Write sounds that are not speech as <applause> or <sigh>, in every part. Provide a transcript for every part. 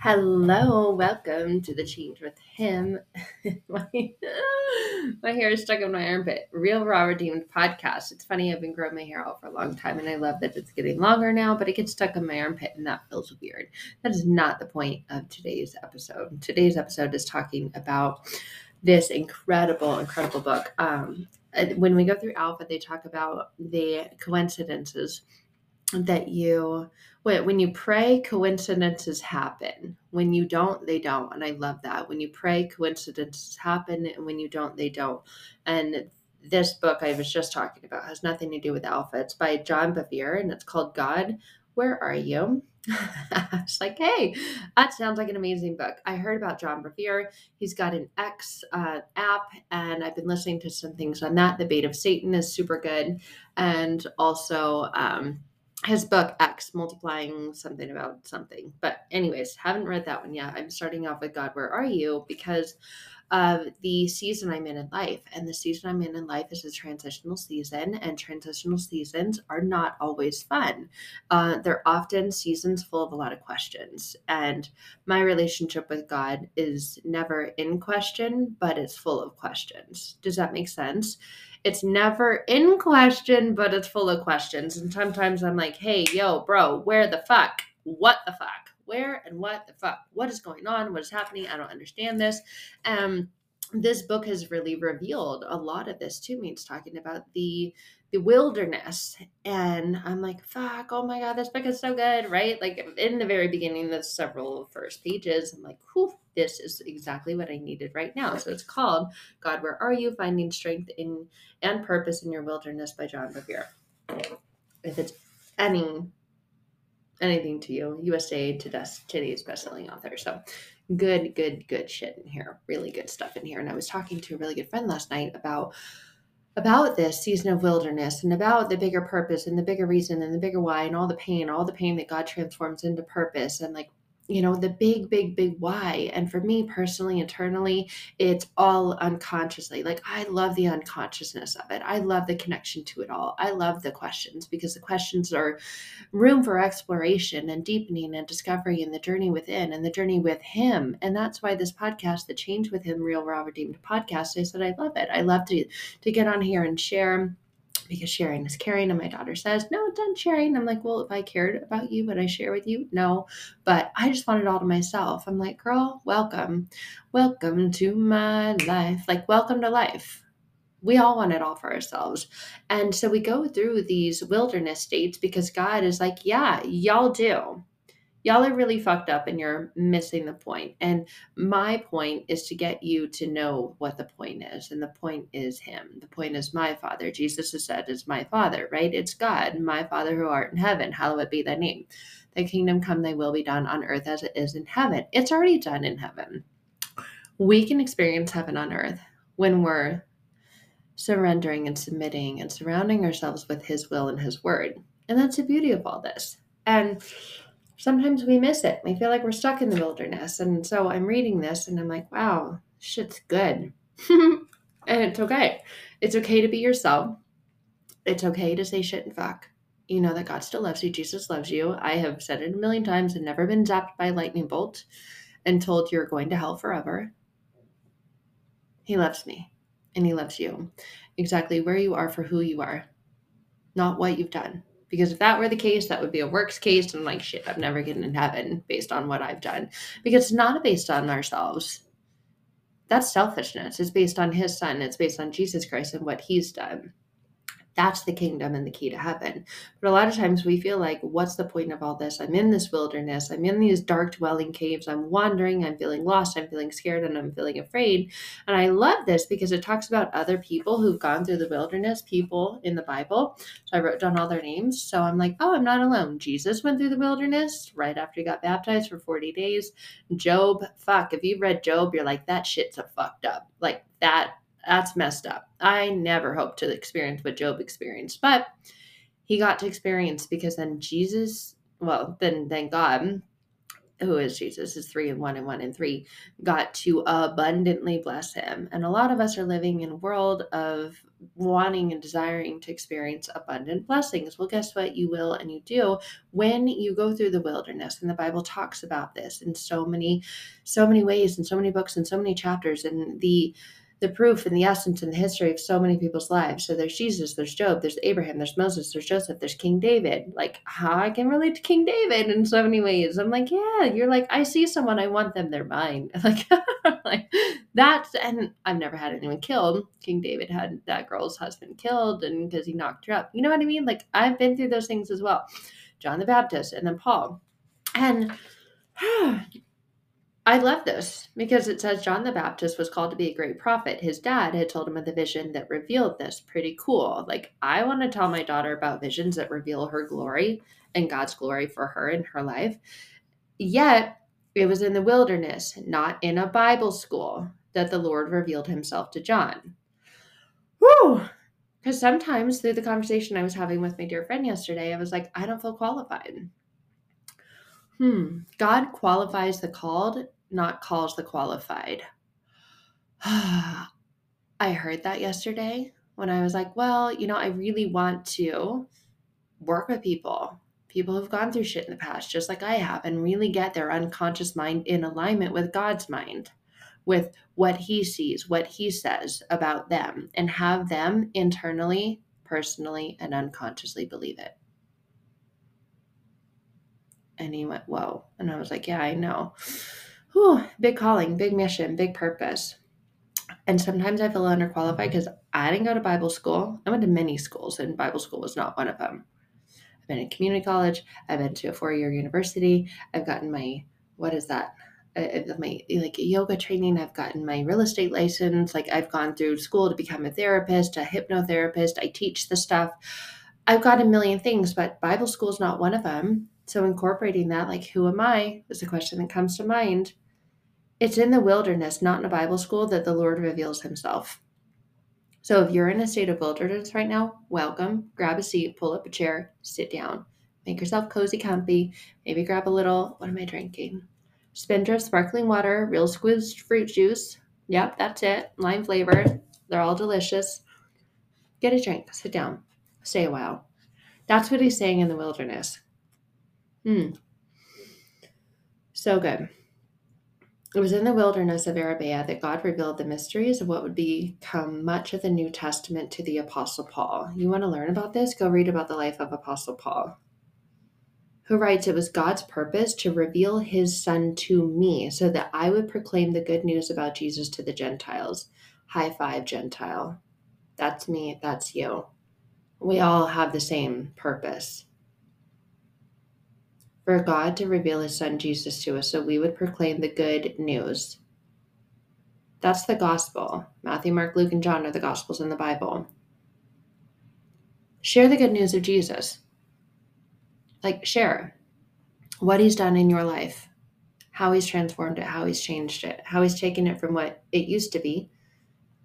Hello, welcome to the Change with Him. <laughs> my, my hair is stuck in my armpit. Real Raw Redeemed podcast. It's funny, I've been growing my hair out for a long time and I love that it's getting longer now, but it gets stuck in my armpit and that feels weird. That is not the point of today's episode. Today's episode is talking about this incredible, incredible book. Um, when we go through Alpha, they talk about the coincidences that you wait when you pray coincidences happen when you don't they don't and i love that when you pray coincidences happen and when you don't they don't and this book i was just talking about has nothing to do with alpha it's by john bevere and it's called god where are you <laughs> I was like, hey, that sounds like an amazing book. I heard about John Bevere. He's got an X uh, app, and I've been listening to some things on that. The Bait of Satan is super good. And also, um, his book X multiplying something about something. But anyways, haven't read that one yet. I'm starting off with God, where are you? Because of the season I'm in in life. And the season I'm in in life is a transitional season, and transitional seasons are not always fun. Uh, they're often seasons full of a lot of questions. And my relationship with God is never in question, but it's full of questions. Does that make sense? It's never in question, but it's full of questions. And sometimes I'm like, hey, yo, bro, where the fuck? What the fuck? Where and what the fuck? What is going on? What is happening? I don't understand this. Um, this book has really revealed a lot of this to me. It's talking about the the wilderness. And I'm like, fuck, oh my God, this book is so good, right? Like in the very beginning, the several first pages, I'm like, whew, this is exactly what I needed right now. So it's called God, Where Are You? Finding Strength in and Purpose in Your Wilderness by John Bevere. If it's any anything to you, USA today's bestselling author. So good, good, good shit in here. Really good stuff in here. And I was talking to a really good friend last night about about this season of wilderness and about the bigger purpose and the bigger reason and the bigger why and all the pain, all the pain that God transforms into purpose and like you know, the big, big, big why. And for me personally, internally, it's all unconsciously. Like, I love the unconsciousness of it. I love the connection to it all. I love the questions because the questions are room for exploration and deepening and discovery and the journey within and the journey with Him. And that's why this podcast, the Change with Him, Real Raw Redeemed podcast, I said, I love it. I love to, to get on here and share because sharing is caring. And my daughter says, No, it's not sharing. I'm like, Well, if I cared about you, would I share with you? No. But I just want it all to myself. I'm like, Girl, welcome. Welcome to my life. Like, welcome to life. We all want it all for ourselves. And so we go through these wilderness states because God is like, Yeah, y'all do y'all are really fucked up and you're missing the point. And my point is to get you to know what the point is. And the point is Him. The point is my Father. Jesus has said, is my Father, right? It's God, my Father who art in heaven. Hallowed be thy name. Thy kingdom come, thy will be done on earth as it is in heaven. It's already done in heaven. We can experience heaven on earth when we're surrendering and submitting and surrounding ourselves with His will and His word. And that's the beauty of all this. And sometimes we miss it. We feel like we're stuck in the wilderness. And so I'm reading this and I'm like, wow, shit's good. <laughs> and it's okay. It's okay to be yourself. It's okay to say shit and fuck. You know that God still loves you. Jesus loves you. I have said it a million times and never been zapped by a lightning bolt and told you're going to hell forever. He loves me and he loves you exactly where you are for who you are, not what you've done. Because if that were the case, that would be a works case. And I'm like, shit, I'm never getting in heaven based on what I've done. Because it's not based on ourselves. That's selfishness. It's based on his son. It's based on Jesus Christ and what he's done. That's the kingdom and the key to heaven. But a lot of times we feel like, what's the point of all this? I'm in this wilderness. I'm in these dark dwelling caves. I'm wandering. I'm feeling lost. I'm feeling scared and I'm feeling afraid. And I love this because it talks about other people who've gone through the wilderness, people in the Bible. So I wrote down all their names. So I'm like, oh, I'm not alone. Jesus went through the wilderness right after he got baptized for 40 days. Job, fuck, if you've read Job, you're like, that shit's a fucked up. Like that that's messed up. I never hoped to experience what Job experienced, but he got to experience because then Jesus, well, then then God who is Jesus, is three and one and one and three, got to abundantly bless him. And a lot of us are living in a world of wanting and desiring to experience abundant blessings. Well, guess what? You will and you do when you go through the wilderness. And the Bible talks about this in so many, so many ways, and so many books, and so many chapters. And the the proof and the essence and the history of so many people's lives. So there's Jesus, there's Job, there's Abraham, there's Moses, there's Joseph, there's King David. Like how I can relate to King David in so many ways. I'm like, yeah, you're like, I see someone, I want them, they're mine. <laughs> Like, <laughs> like that's and I've never had anyone killed. King David had that girl's husband killed and because he knocked her up. You know what I mean? Like I've been through those things as well. John the Baptist and then Paul. And <sighs> I love this because it says John the Baptist was called to be a great prophet. His dad had told him of the vision that revealed this. Pretty cool. Like, I want to tell my daughter about visions that reveal her glory and God's glory for her in her life. Yet, it was in the wilderness, not in a Bible school, that the Lord revealed himself to John. Whew! Because sometimes through the conversation I was having with my dear friend yesterday, I was like, I don't feel qualified. Hmm. God qualifies the called not calls the qualified. <sighs> I heard that yesterday when I was like, well, you know, I really want to work with people, people who've gone through shit in the past, just like I have, and really get their unconscious mind in alignment with God's mind, with what He sees, what He says about them, and have them internally, personally, and unconsciously believe it. And he went, Whoa. And I was like, Yeah, I know whew, big calling, big mission, big purpose. And sometimes I feel underqualified because I didn't go to Bible school. I went to many schools, and Bible school was not one of them. I've been in community college. I've been to a four-year university. I've gotten my what is that? Uh, my like yoga training. I've gotten my real estate license. Like I've gone through school to become a therapist, a hypnotherapist. I teach the stuff. I've got a million things, but Bible school is not one of them. So incorporating that, like, who am I, is a question that comes to mind. It's in the wilderness, not in a Bible school, that the Lord reveals himself. So if you're in a state of wilderness right now, welcome. Grab a seat, pull up a chair, sit down. Make yourself cozy, comfy. Maybe grab a little, what am I drinking? Spindrift sparkling water, real squeezed fruit juice. Yep, that's it. Lime flavor. They're all delicious. Get a drink, sit down, stay a while. That's what he's saying in the wilderness. Hmm. So good. It was in the wilderness of Arabia that God revealed the mysteries of what would become much of the New Testament to the Apostle Paul. You want to learn about this? Go read about the life of Apostle Paul, who writes, It was God's purpose to reveal his Son to me so that I would proclaim the good news about Jesus to the Gentiles. High five, Gentile. That's me, that's you. We all have the same purpose for God to reveal his son Jesus to us so we would proclaim the good news. That's the gospel. Matthew, Mark, Luke, and John are the gospels in the Bible. Share the good news of Jesus. Like, share what he's done in your life, how he's transformed it, how he's changed it, how he's taken it from what it used to be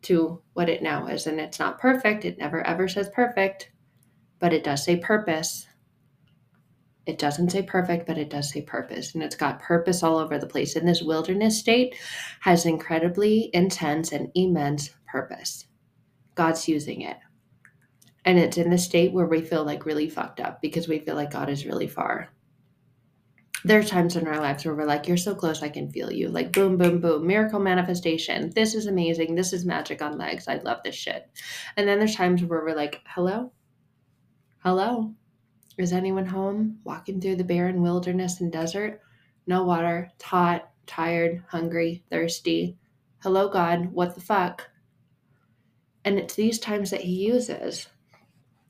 to what it now is. And it's not perfect. It never ever says perfect, but it does say purpose. It doesn't say perfect, but it does say purpose. And it's got purpose all over the place. And this wilderness state has incredibly intense and immense purpose. God's using it. And it's in the state where we feel like really fucked up because we feel like God is really far. There are times in our lives where we're like, You're so close, I can feel you. Like, boom, boom, boom, miracle manifestation. This is amazing. This is magic on legs. I love this shit. And then there's times where we're like, Hello? Hello? Is anyone home, walking through the barren wilderness and desert? No water, hot, tired, hungry, thirsty. Hello, God, what the fuck? And it's these times that he uses.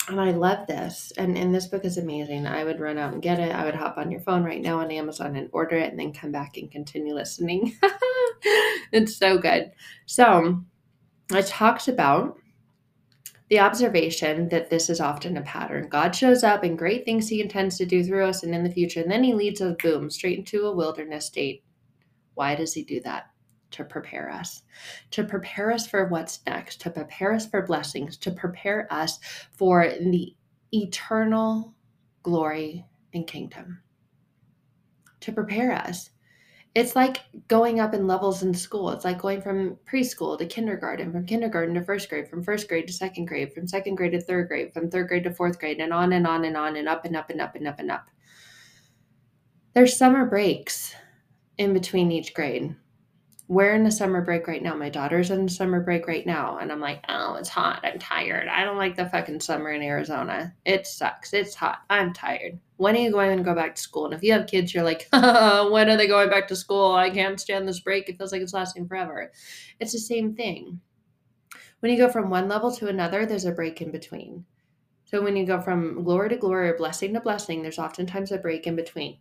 And I love this. And, and this book is amazing. I would run out and get it. I would hop on your phone right now on Amazon and order it and then come back and continue listening. <laughs> it's so good. So it talks about the observation that this is often a pattern. God shows up in great things he intends to do through us and in the future, and then he leads us, boom, straight into a wilderness state. Why does he do that? To prepare us, to prepare us for what's next, to prepare us for blessings, to prepare us for the eternal glory and kingdom, to prepare us. It's like going up in levels in school. It's like going from preschool to kindergarten, from kindergarten to first grade, from first grade to second grade, from second grade to third grade, from third grade to fourth grade, and on and on and on and up and up and up and up and up. There's summer breaks in between each grade. We're in a summer break right now. My daughter's in summer break right now. And I'm like, oh, it's hot. I'm tired. I don't like the fucking summer in Arizona. It sucks. It's hot. I'm tired. When are you going to go back to school? And if you have kids, you're like, <laughs> when are they going back to school? I can't stand this break. It feels like it's lasting forever. It's the same thing. When you go from one level to another, there's a break in between. So when you go from glory to glory or blessing to blessing, there's oftentimes a break in between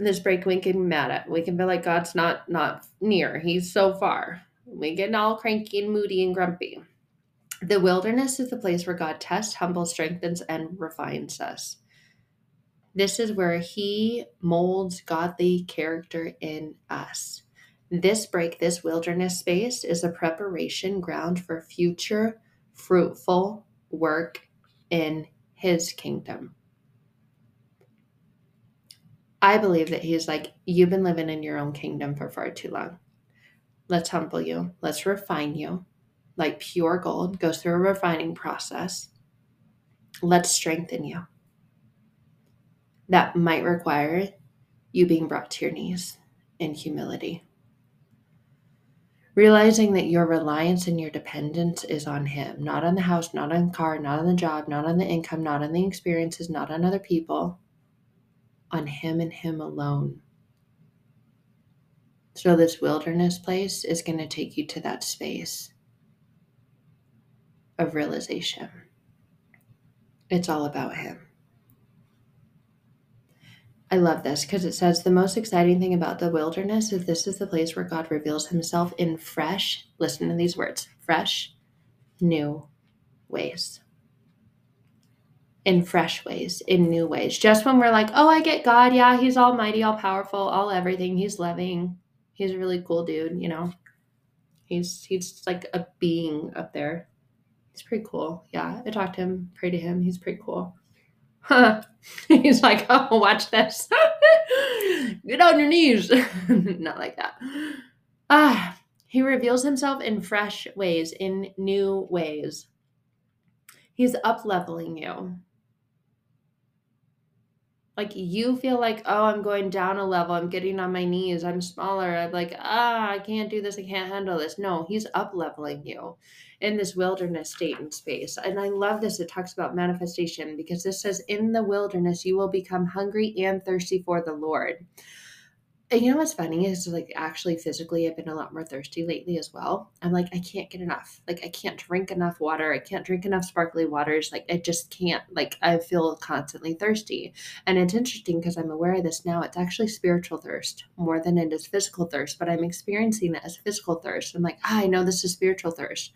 this break we can be mad at. We can be like God's not not near. He's so far. We get all cranky and moody and grumpy. The wilderness is the place where God tests, humbles, strengthens, and refines us. This is where He molds godly character in us. This break, this wilderness space, is a preparation ground for future fruitful work in His kingdom. I believe that he's like, You've been living in your own kingdom for far too long. Let's humble you. Let's refine you. Like pure gold goes through a refining process. Let's strengthen you. That might require you being brought to your knees in humility. Realizing that your reliance and your dependence is on Him, not on the house, not on the car, not on the job, not on the income, not on the experiences, not on other people on Him and Him alone. So, this wilderness place is going to take you to that space of realization. It's all about Him. I love this because it says the most exciting thing about the wilderness is this is the place where God reveals himself in fresh, listen to these words, fresh, new ways in fresh ways, in new ways. Just when we're like, oh, I get God. Yeah, he's almighty, all powerful, all everything. He's loving. He's a really cool dude, you know. He's he's like a being up there. He's pretty cool. Yeah. I talk to him, pray to him. He's pretty cool. Huh. <laughs> he's like, oh, <laughs> watch this. <laughs> Get on your knees. Not like that. Ah, he reveals himself in fresh ways, in new ways. He's up leveling you like you feel like oh i'm going down a level. I'm getting on my knees. I'm smaller. I'm like ah i can't do this. I can't handle this. No he's up leveling you in this wilderness state and space. And i love this. It talks about manifestation because this says in the wilderness you will become hungry and thirsty for the lord and you know what's funny is like actually physically I've been a lot more thirsty lately as well. I'm like I can't get enough. Like I can't drink enough water. I can't drink enough sparkly waters. Like I just can't. Like I feel constantly thirsty. And it's interesting because I'm aware of this now. It's actually spiritual thirst more than it is physical thirst, but I'm experiencing it as physical thirst. I'm like, ah, I know this is spiritual thirst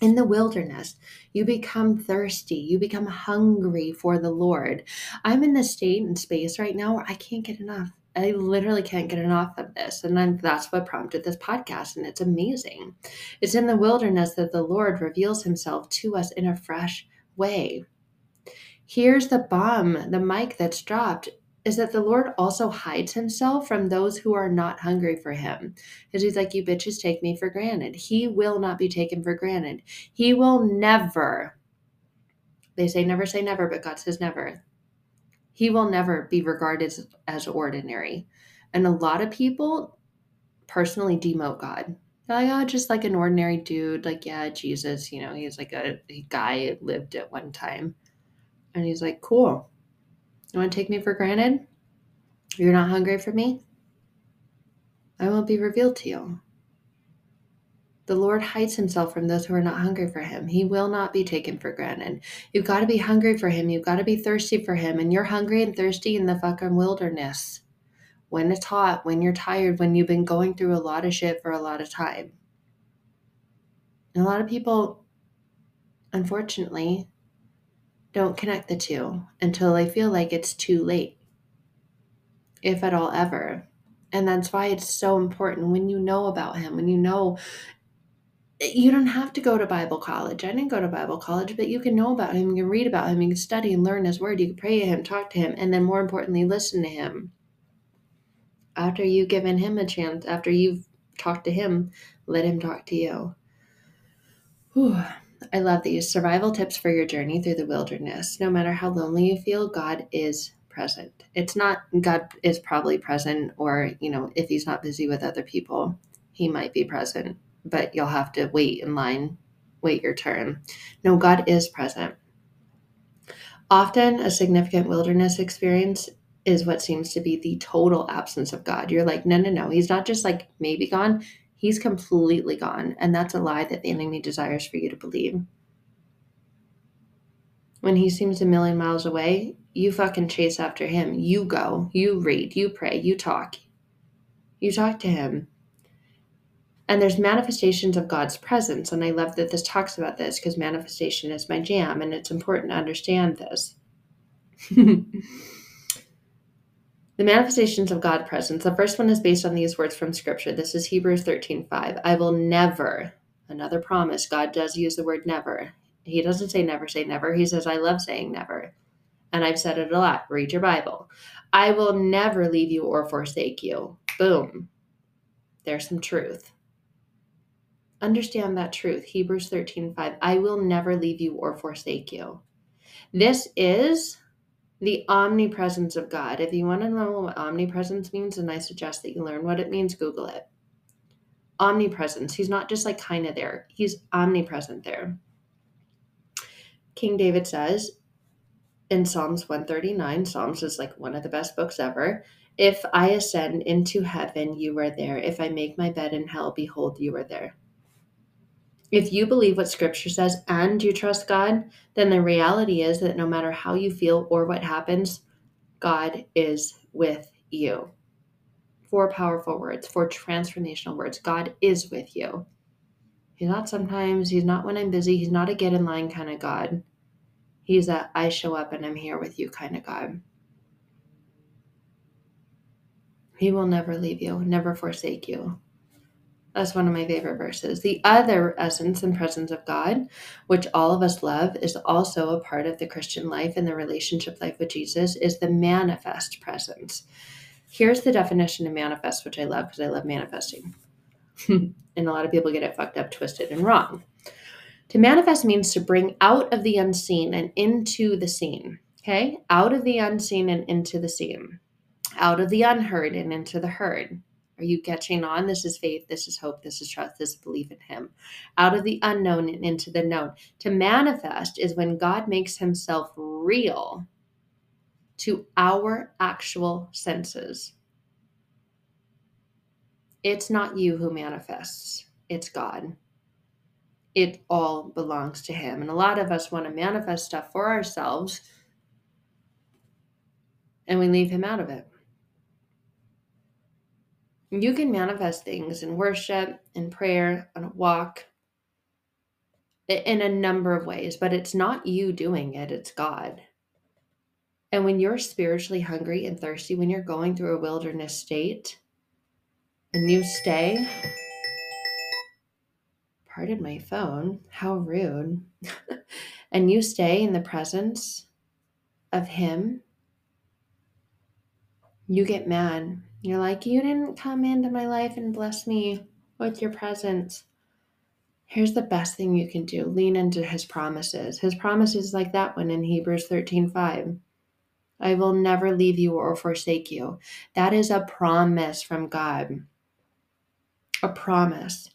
in the wilderness, you become thirsty, you become hungry for the Lord. I'm in this state and space right now where I can't get enough. I literally can't get enough of this. And then that's what prompted this podcast. And it's amazing. It's in the wilderness that the Lord reveals himself to us in a fresh way. Here's the bomb, the mic that's dropped is that the Lord also hides himself from those who are not hungry for him. Because he's like, You bitches take me for granted. He will not be taken for granted. He will never, they say never say never, but God says never. He will never be regarded as, ordinary. And a lot of people personally demote God. They're like, oh, just like an ordinary dude. Like, yeah, Jesus, you know, he's like a, a guy lived at one time. And he's like, cool. You want to take me for granted? You're not hungry for me? I won't be revealed to you. The Lord hides himself from those who are not hungry for him. He will not be taken for granted. You've got to be hungry for him. You've got to be thirsty for him. And you're hungry and thirsty in the fucking wilderness. When it's hot, when you're tired, when you've been going through a lot of shit for a lot of time. And a lot of people, unfortunately, don't connect the two until they feel like it's too late, if at all ever. And that's why it's so important when you know about him, when you know you don't have to go to Bible college. I didn't go to Bible college, but you can know about him. You can read about him. You can study and learn his word. You can pray to him, talk to him, and then more importantly, listen to him. After you've given him a chance, after you've talked to him, let him talk to you. Whew. I love these survival tips for your journey through the wilderness. No matter how lonely you feel, God is present. It's not God is probably present, or, you know, if he's not busy with other people, he might be present, but you'll have to wait in line, wait your turn. No, God is present. Often, a significant wilderness experience is what seems to be the total absence of God. You're like, no, no, no. He's not just like maybe gone, he's completely gone. And that's a lie that the enemy desires for you to believe. When he seems a million miles away, you fucking chase after him. You go, you read, you pray, you talk. You talk to him. And there's manifestations of God's presence. And I love that this talks about this because manifestation is my jam and it's important to understand this. <laughs> The manifestations of God presence. The first one is based on these words from scripture. This is Hebrews 13 5. I will never, another promise. God does use the word never. He doesn't say never say never. He says, I love saying never. And I've said it a lot. Read your Bible. I will never leave you or forsake you. Boom. There's some truth. Understand that truth. Hebrews 13 5. I will never leave you or forsake you. This is the omnipresence of God. If you want to know what omnipresence means, and I suggest that you learn what it means, Google it. Omnipresence. He's not just like kind of there, he's omnipresent there. King David says in Psalms 139, Psalms is like one of the best books ever. If I ascend into heaven, you are there. If I make my bed in hell, behold, you are there if you believe what scripture says and you trust God, then the reality is that no matter how you feel or what happens, God is with you. Four powerful words, four transformational words. God is with you. He's not sometimes, he's not when I'm busy, he's not a get in line kind of God. He's a I show up and I'm here with you kind of God. He will never leave you, never forsake you. That's one of my favorite verses. The other essence and presence of God, which all of us love, is also a part of the Christian life and the relationship life with Jesus, is the manifest presence. Here's the definition of manifest, which I love because I love manifesting. <laughs> and a lot of people get it fucked up, twisted, and wrong. To manifest means to bring out of the unseen and into the seen. Okay? Out of the unseen and into the seen. Out of the unheard and into the heard are you catching on? This is faith, this is hope, this is trust, this is belief in Him. Out of the unknown and into the known. To manifest is when God makes Himself real to our actual senses. It's not you who manifests, it's God. It all belongs to Him. And a lot of us want to manifest stuff for ourselves and we leave Him out of it you can manifest things in worship, in prayer, on a walk, in a number of ways, but it's not you doing it, it's God. And when you're spiritually hungry and thirsty, when you're going through a wilderness state, and you stay, pardon my phone, how rude, <laughs> and you stay in the presence of Him, you get mad you're like, you didn't come into my life and bless me with your presence. Here's the best thing you can do lean into his promises. His promises, like that one in Hebrews 13 5. I will never leave you or forsake you. That is a promise from God. A promise.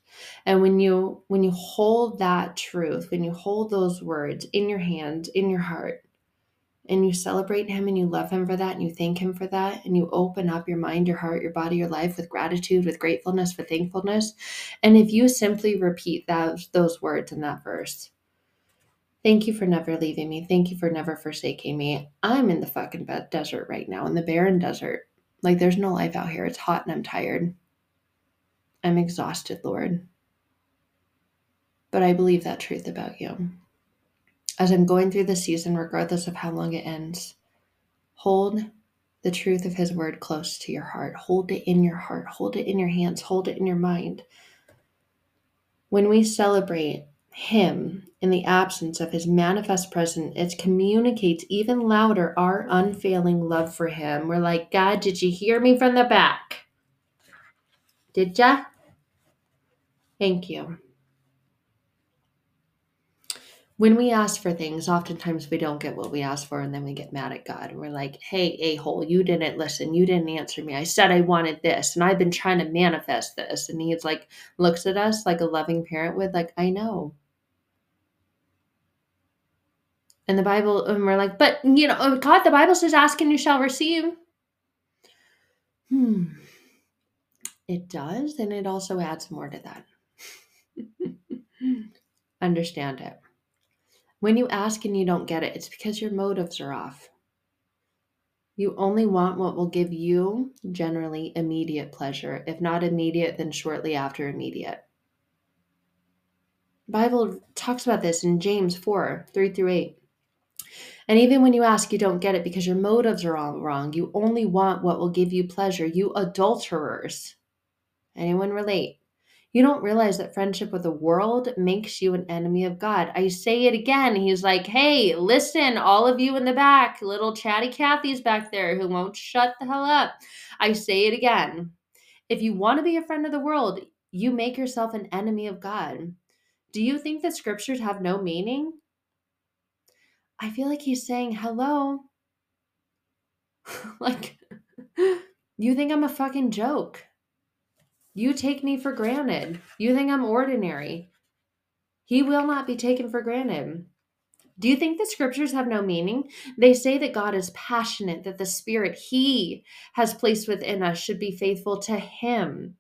And when you when you hold that truth, when you hold those words in your hand, in your heart, and you celebrate him and you love him for that and you thank him for that and you open up your mind, your heart, your body, your life with gratitude, with gratefulness, with thankfulness. And if you simply repeat those those words in that verse, thank you for never leaving me. Thank you for never forsaking me. I'm in the fucking desert right now, in the barren desert. Like there's no life out here. It's hot and I'm tired. I'm exhausted, Lord. But I believe that truth about you as I'm going through the season, regardless of how long it ends, hold the truth of His word close to your heart. Hold it in your heart. Hold it in your hands. Hold it in your mind. When we celebrate Him in the absence of His manifest presence, it communicates even louder our unfailing love for Him. We're like, God, did you hear me from the back? Did ya? Thank you. When we ask for things, oftentimes we don't get what we ask for, and then we get mad at God. And we're like, hey, a hole, you didn't listen. You didn't answer me. I said I wanted this, and I've been trying to manifest this. And he's like, looks at us like a loving parent would, like, I know. And the Bible, and we're like, but you know, oh, God, the Bible says, ask and you shall receive. Hmm. It does, and it also adds more to that. <laughs> Understand it. When you ask and you don't get it, it's because your motives are off. You only want what will give you generally immediate pleasure. If not immediate, then shortly after immediate. Bible talks about this in James 4 3 through 8. And even when you ask, you don't get it because your motives are all wrong. You only want what will give you pleasure. You adulterers. Anyone relate? You don't realize that friendship with the world makes you an enemy of God. I say it again. He's like, hey, listen, all of you in the back, little chatty Cathy's back there who won't shut the hell up. I say it again. If you want to be a friend of the world, you make yourself an enemy of God. Do you think that scriptures have no meaning? I feel like he's saying, hello. <laughs> like, <laughs> you think I'm a fucking joke. You take me for granted. You think I'm ordinary. He will not be taken for granted. Do you think the scriptures have no meaning? They say that God is passionate, that the spirit he has placed within us should be faithful to him.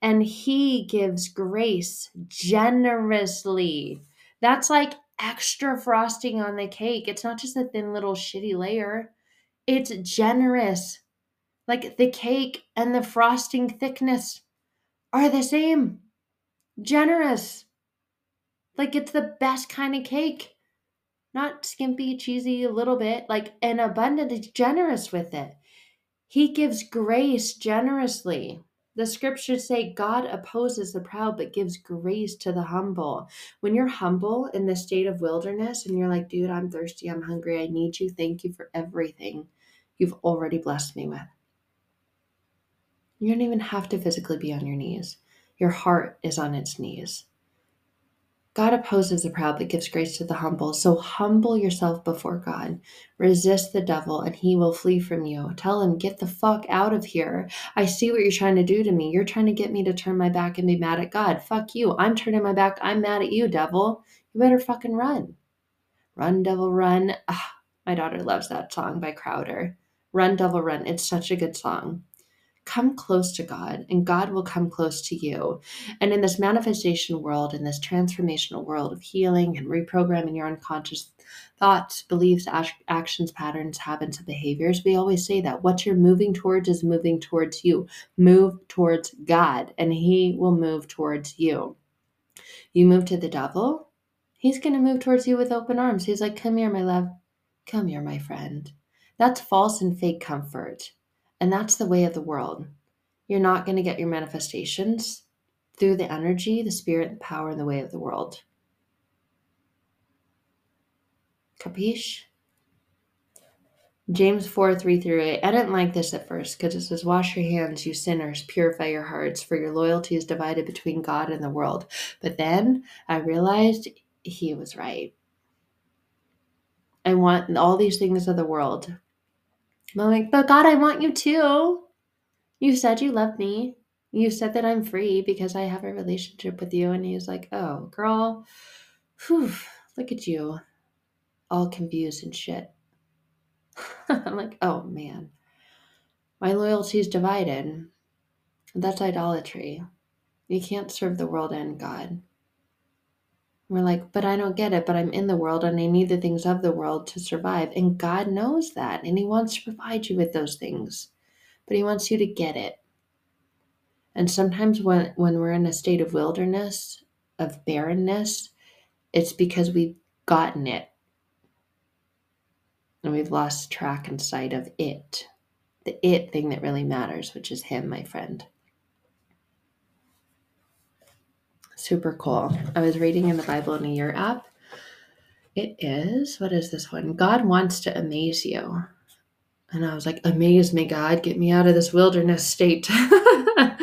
And he gives grace generously. That's like extra frosting on the cake. It's not just a thin little shitty layer, it's generous. Like the cake and the frosting thickness are the same. Generous. Like it's the best kind of cake. Not skimpy, cheesy, a little bit, like an abundant, generous with it. He gives grace generously. The scriptures say God opposes the proud but gives grace to the humble. When you're humble in the state of wilderness and you're like, dude, I'm thirsty, I'm hungry, I need you, thank you for everything you've already blessed me with. You don't even have to physically be on your knees. Your heart is on its knees. God opposes the proud but gives grace to the humble. So humble yourself before God. Resist the devil and he will flee from you. Tell him, get the fuck out of here. I see what you're trying to do to me. You're trying to get me to turn my back and be mad at God. Fuck you. I'm turning my back. I'm mad at you, devil. You better fucking run. Run, devil, run. Ah, my daughter loves that song by Crowder. Run, devil, run. It's such a good song come close to God and God will come close to you. And in this manifestation world, in this transformational world of healing and reprogramming your unconscious thoughts, beliefs, actions, patterns, habits, and behaviors, we always say that what you're moving towards is moving towards you. Move towards God and He will move towards you. You move to the devil, He's going to move towards you with open arms. He's like, Come here, my love. Come here, my friend. That's false and fake comfort. And that's the way of the world. You're not going to get your manifestations through the energy, the spirit, the power, and the way of the world. Capiche? James 4 3 through 8. I didn't like this at first because it says, Wash your hands, you sinners, purify your hearts, for your loyalty is divided between God and the world. But then I realized he was right. I want all these things of the world, I'm like, but God, I want you too. You said you love me. You said that I'm free because I have a relationship with you. And he's like, oh, girl, whew, look at you, all confused and shit. <laughs> I'm like, oh man, my loyalty is divided. That's idolatry. You can't serve the world and God. We're like, but I don't get it, but I'm in the world and I need the things of the world to survive. And God knows that. And He wants to provide you with those things, but He wants you to get it. And sometimes when, when we're in a state of wilderness, of barrenness, it's because we've gotten it. And we've lost track and sight of it. The it thing that really matters, which is Him, my friend. Super cool. I was reading in the Bible in a Year app. It is, what is this one? God wants to amaze you. And I was like, amaze me, God, get me out of this wilderness state. <laughs> and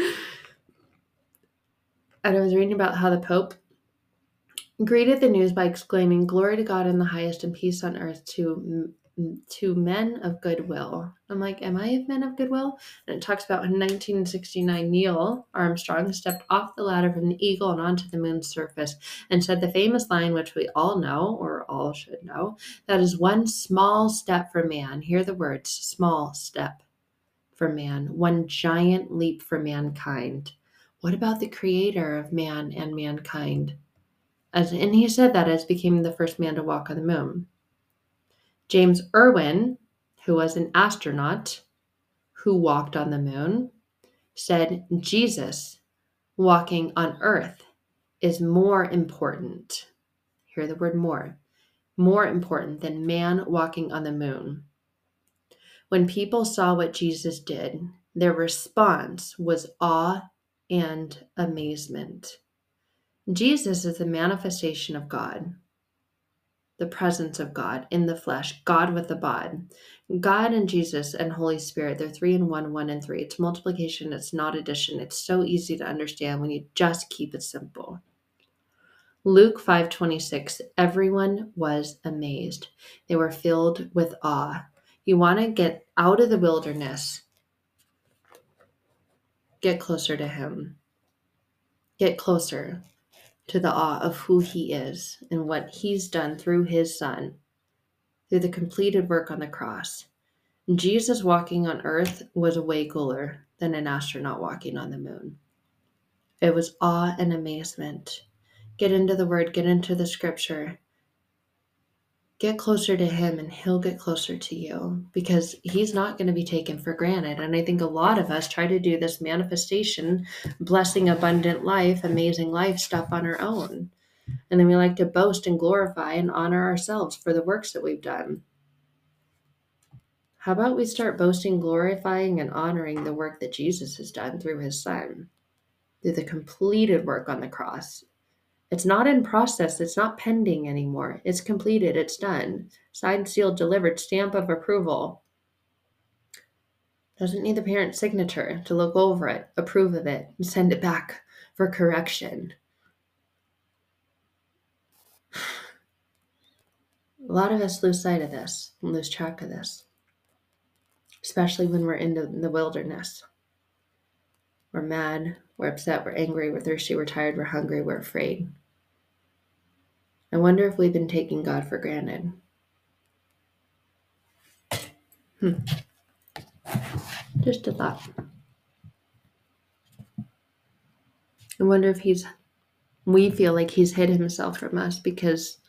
I was reading about how the Pope greeted the news by exclaiming, Glory to God in the highest and peace on earth to to men of goodwill. I'm like, am I a man of goodwill? And it talks about in 1969, Neil Armstrong stepped off the ladder from the Eagle and onto the moon's surface and said the famous line, which we all know, or all should know, that is one small step for man. Hear the words small step for man, one giant leap for mankind. What about the creator of man and mankind? As, and he said that as became the first man to walk on the moon. James Irwin, who was an astronaut who walked on the moon, said Jesus walking on earth is more important. Hear the word more. More important than man walking on the moon. When people saw what Jesus did, their response was awe and amazement. Jesus is the manifestation of God the presence of God in the flesh, God with the bod. God and Jesus and Holy Spirit, they're three and one, one and three. It's multiplication, it's not addition. It's so easy to understand when you just keep it simple. Luke 5:26 Everyone was amazed. They were filled with awe. You want to get out of the wilderness. Get closer to him. Get closer to the awe of who he is and what he's done through his son, through the completed work on the cross. Jesus walking on earth was way cooler than an astronaut walking on the moon. It was awe and amazement. Get into the word, get into the scripture, get closer to him and he'll get closer to you because he's not going to be taken for granted. And i think a lot of us try to do this manifestation blessing abundant life amazing life stuff on our own. And then we like to boast and glorify and honor ourselves for the works that we've done. How about we start boasting glorifying and honoring the work that jesus has done through his son through the completed work on the cross it's not in process, it's not pending anymore. It's completed, it's done. Signed, sealed, delivered, stamp of approval. Doesn't need the parent's signature to look over it, approve of it, and send it back for correction. <sighs> A lot of us lose sight of this lose track of this, especially when we're in the wilderness. We're mad, we're upset, we're angry, we're thirsty, we're tired, we're hungry, we're afraid. I wonder if we've been taking God for granted. Hmm. Just a thought. I wonder if he's, we feel like he's hid himself from us because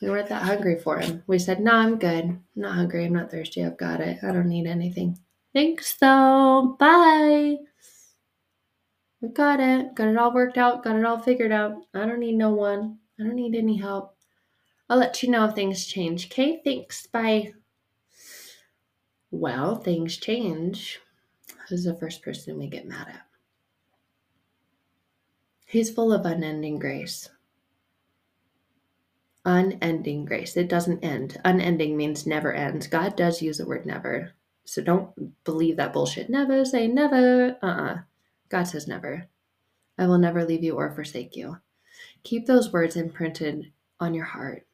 we weren't that hungry for him. We said, No, I'm good. I'm not hungry. I'm not thirsty. I've got it. I don't need anything. Thanks, though. Bye. We got it. Got it all worked out. Got it all figured out. I don't need no one. I don't need any help. I'll let you know if things change. Okay, thanks. Bye. Well, things change. Who's the first person we get mad at? He's full of unending grace. Unending grace. It doesn't end. Unending means never ends. God does use the word never. So don't believe that bullshit. Never say never. Uh uh-uh. uh God says never. I will never leave you or forsake you. Keep those words imprinted on your heart.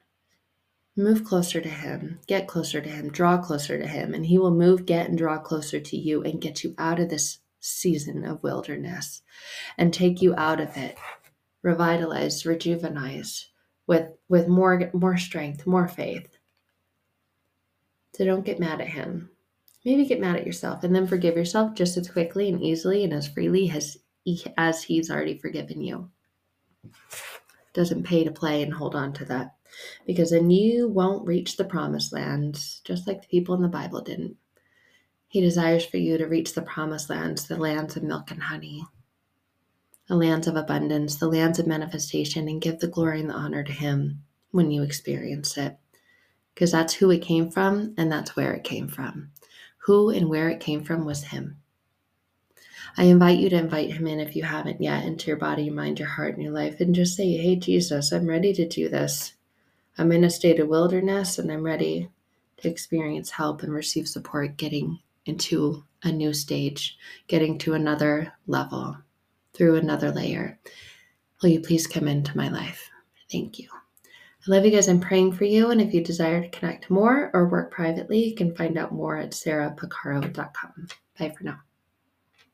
Move closer to Him, get closer to Him, draw closer to Him, and He will move, get, and draw closer to you and get you out of this season of wilderness and take you out of it, revitalized, rejuvenized, with, with more, more strength, more faith. So don't get mad at Him maybe get mad at yourself and then forgive yourself just as quickly and easily and as freely as as he's already forgiven you. Doesn't pay to play and hold on to that because then you won't reach the promised land just like the people in the bible didn't. He desires for you to reach the promised lands the lands of milk and honey the lands of abundance the lands of manifestation and give the glory and the honor to him when you experience it. Because that's who it came from and that's where it came from who and where it came from was Him. I invite you to invite Him in if you haven't yet into your body, your mind, your heart, and your life, and just say, Hey, Jesus, I'm ready to do this. I'm in a state of wilderness and I'm ready to experience help and receive support getting into a new stage, getting to another level through another layer. will you please come into my life? Thank you. I love you guys. I'm praying for you. And if you desire to connect more or work privately, you can find out more at sarahpacaro.com. Bye for now.